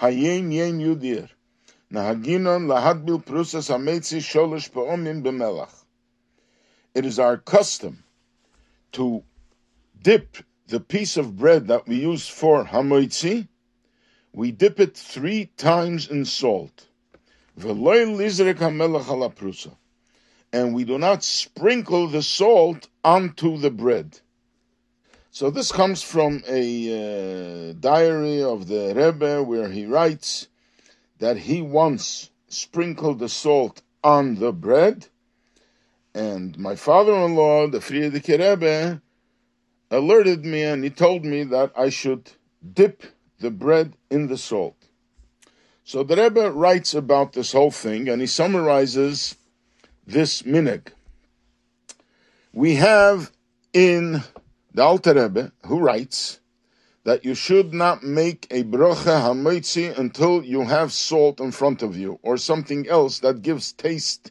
Hayom Yom Yudir. Nahaginon lahadbil prusas hametzi sholish pe'omim b'melach. It is our custom to dip the piece of bread that we use for hamoitzi, we dip it three times in salt. V'loy lizrek hamelach ala prusa. And we do not sprinkle the salt onto the bread. So this comes from a uh, diary of the Rebbe where he writes that he once sprinkled the salt on the bread, and my father-in-law, the Frierdiker Rebbe, alerted me and he told me that I should dip the bread in the salt. So the Rebbe writes about this whole thing and he summarizes this minig. We have in the Alter Rebbe, who writes that you should not make a brocha hamoitzi until you have salt in front of you or something else that gives taste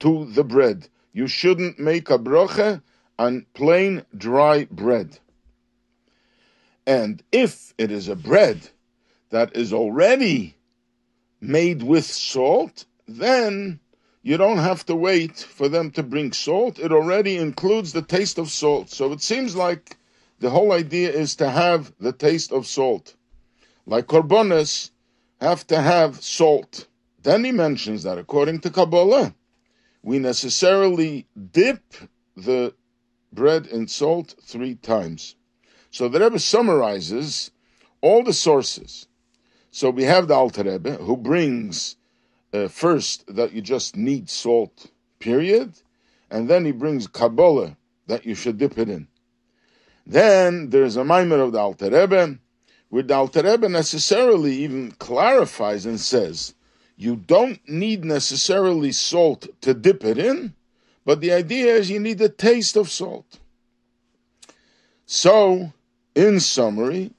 to the bread. You shouldn't make a brocha on plain dry bread. And if it is a bread that is already made with salt, then you don't have to wait for them to bring salt. It already includes the taste of salt. So it seems like the whole idea is to have the taste of salt. Like korbanos have to have salt. Then he mentions that according to Kabbalah, we necessarily dip the bread in salt three times. So the Rebbe summarizes all the sources. So we have the Alter Rebbe who brings uh, first that you just need salt, period, and then he brings Kabbalah that you should dip it in. Then there's a mimer of the Alter Rebbe, where the Alter Rebbe necessarily even clarifies and says, you don't need necessarily salt to dip it in, but the idea is you need a taste of salt. So, in summary,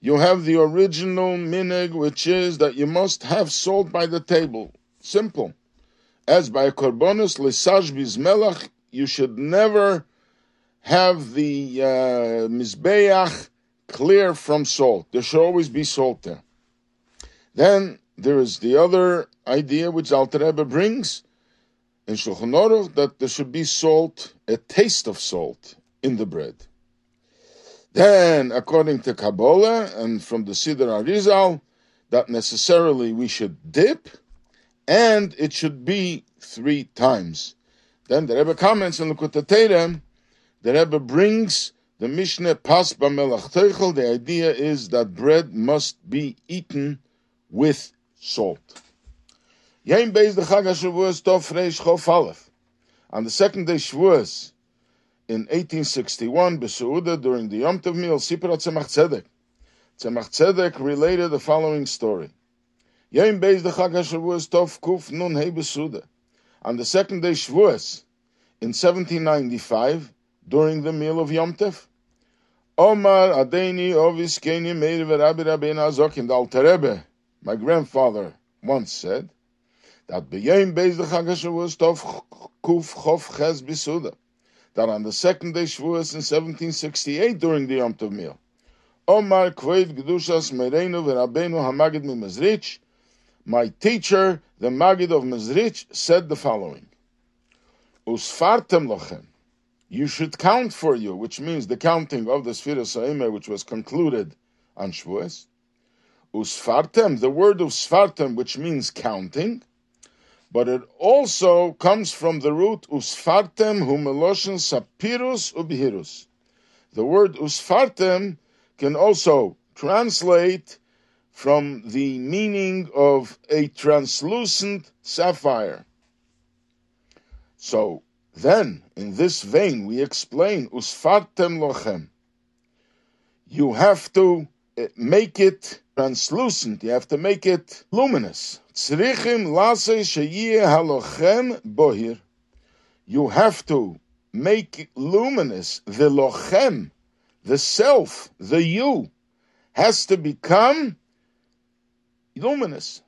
you have the original minig, which is that you must have salt by the table. Simple. As by korbanos lesaj melach, you should never have the uh, mizbeach clear from salt. There should always be salt there. Then there is the other idea which Alter Rebbe brings in Shulchan Aruch that there should be salt, a taste of salt in the bread. Then, according to Kabbalah and from the Siddur Arizal, that necessarily we should dip, and it should be three times. Then the Rebbe comments in the Kutatera, the Rebbe brings the Mishnah Pas B'melach Teichel. The idea is that bread must be eaten with salt. On the second day Shavuos, in 1861, Besauda, during the Yom Tov meal, Sipra Tzemach Tzedek. Tzemach Tzedek related the following story. Yom Beis the Chag HaShavuos Tov Kuf Nun Hei Besauda. On the second day Shavuos, in 1795, during the meal of Yom Tov, Omar Adeni Ovis Keni Meir Rabbi Rabbeinu Azokin, the Alter Rebbe, my grandfather, once said, that B'yom Beis the Chag HaShavuos Tov Kuf Chof Ches Besauda that on the second day Shavuos in 1768 during the Yom Tov meal, Omar Kved Gedushas Mereinu v'Rabbeinu Hamagid Mezrich, my teacher, the Maggid of Mezritch, said the following: Usfartem lochem, you should count for you, which means the counting of the Sfira Saime, which was concluded on Shavuos. Usfartem, the word of usfartem, which means counting, but it also comes from the root usfartem humeloshen sapirus ubihirus. The word usfartem can also translate from the meaning of a translucent sapphire. So then, in this vein, we explain usfartem lochem. You have to make it translucent. You have to make it luminous. Bohir. You have to make luminous the lochem, the self, the you, has to become luminous.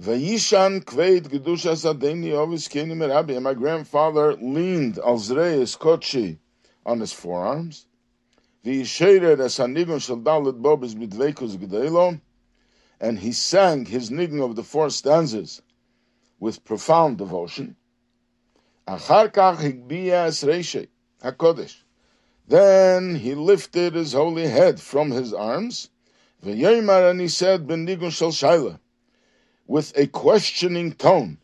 Vayishan kveit gedusha sadeni ovis keni merabi. And my grandfather leaned alzreis kochi on his forearms. And he sang his niggin of the four stanzas with profound devotion. Then he lifted his holy head from his arms, and he said, Nigun with a questioning tone,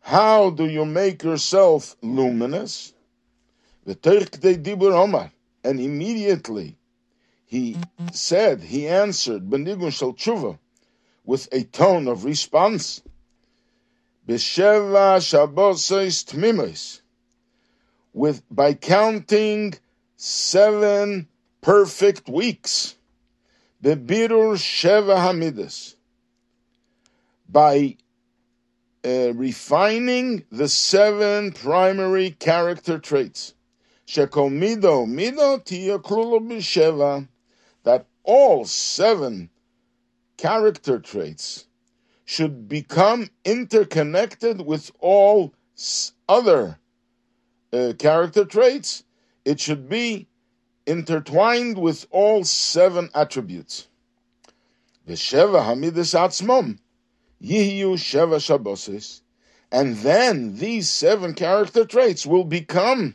How do you make yourself luminous? And immediately he said, he answered, Benigun Shal Tshuva, with a tone of response, B'sheva Shabbosos Tmimos, with by counting seven perfect weeks. Bebirur Sheva Hamidas, by uh, refining the seven primary character traits. Mido mido that all seven character traits should become interconnected with all other uh, character traits. It should be intertwined with all seven attributes. V'sheva hamidus atzmom, yihiyu sheva shabboses, and then these seven character traits will become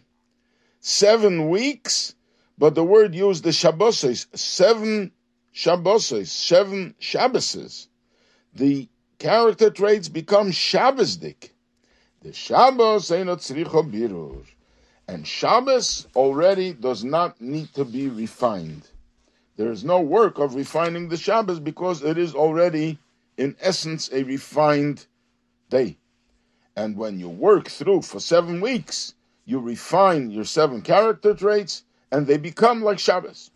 seven weeks, but the word used the shabboses, seven shabboses, seven Shabbases. The character traits become Shabbosdik. The Shabbos ain't tzricho birur. And Shabbos already does not need to be refined. There is no work of refining the Shabbos because it is already, in essence, a refined day. And when you work through for seven weeks, you refine your seven character traits, and they become like Shabbos.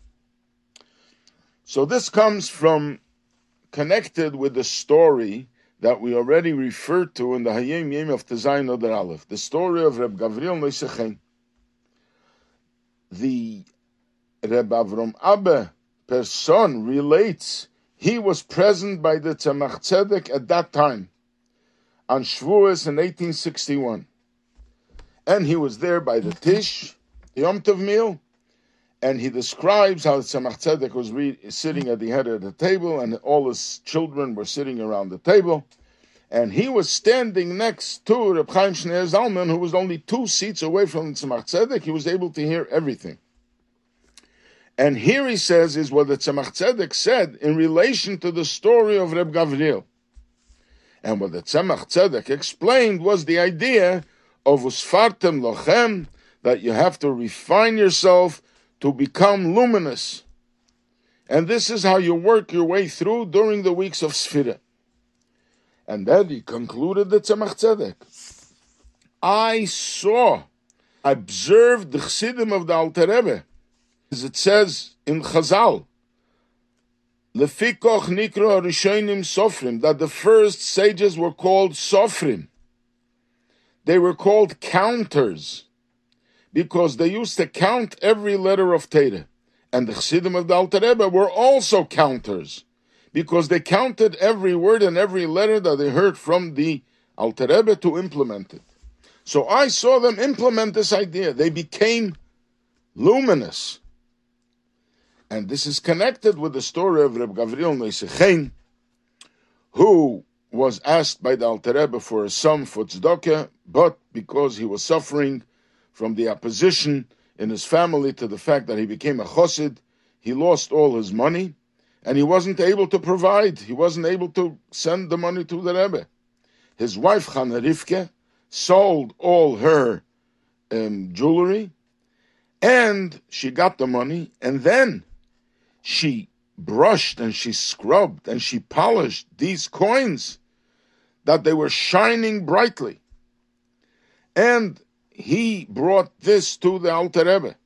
So this comes from connected with the story that we already referred to in the Hayom Yom of Tezayin Oder Aleph, the story of Reb Gavriel Noisechen. The Reb Avram Abba person relates he was present by the Tzemach Tzedek at that time on Shavuos in 1861 and he was there by the Tish, the Yom Tov meal, and he describes how Tzemach Tzedek was re- sitting at the head of the table, and all his children were sitting around the table, and he was standing next to Reb Chaim Shneur Zalman, who was only two seats away from Tzemach Tzedek. He was able to hear everything. And here he says is what the Tzemach Tzedek said in relation to the story of Reb Gavriel. And what the Tzemach Tzedek explained was the idea of usfartem lochem, that you have to refine yourself to become luminous. And this is how you work your way through during the weeks of Sfira. And then he concluded the Tzemach Tzedek. I saw, I observed the Chassidim of the Alter Rebbe, as it says in Chazal, Lefikoch Nikro Rishonim Sofrim, that the first sages were called Sofrim. They were called counters because they used to count every letter of Torah. And the Chassidim of the Alter Rebbe were also counters because they counted every word and every letter that they heard from the Alter Rebbe to implement it. So I saw them implement this idea. They became luminous. And this is connected with the story of Reb Gavriel Noisechen, who was asked by the Alter Rebbe for a sum for tzedakah, but because he was suffering from the opposition in his family to the fact that he became a chosid, he lost all his money, and he wasn't able to provide. He wasn't able to send the money to the Rebbe. His wife Chana sold all her um, jewelry, and she got the money, and then she brushed and she scrubbed and she polished these coins that they were shining brightly. And he brought this to the Alter Rebbe.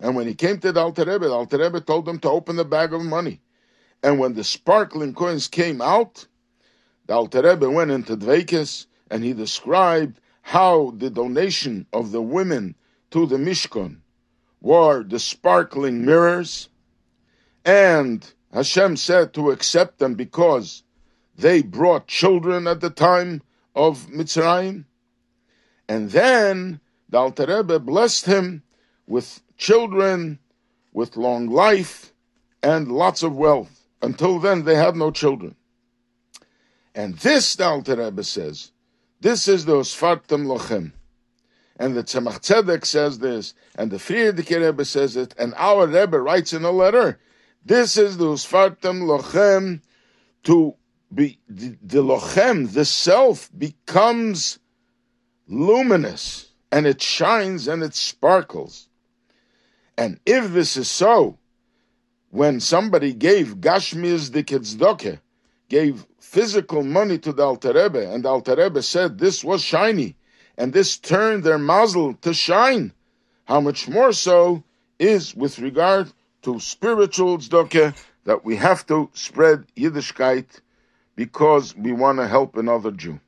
And when he came to the Alter Rebbe, the Alter Rebbe told him to open the bag of money. And when the sparkling coins came out, the Alter Rebbe went into Dveikis and he described how the donation of the women to the Mishkan were the sparkling mirrors and Hashem said to accept them because they brought children at the time of Mitzrayim. And then the Alter Rebbe blessed him with children, with long life, and lots of wealth. Until then, they had no children. And this, the Alter Rebbe says, this is the Osfartem Lochem. And the Tzemach Tzedek says this, and the Frierdiker Rebbe says it, and our Rebbe writes in a letter, this is the Usfartem Lochem to be, the, the Lochem, the self, becomes luminous, and it shines and it sparkles. And if this is so, when somebody gave Gashmiz the Ketzdoke, gave physical money to the Alter Rebbe, and the Alter said this was shiny, and this turned their mazel to shine. How much more so is with regard to spiritual tzedakah that we have to spread Yiddishkeit because we want to help another Jew.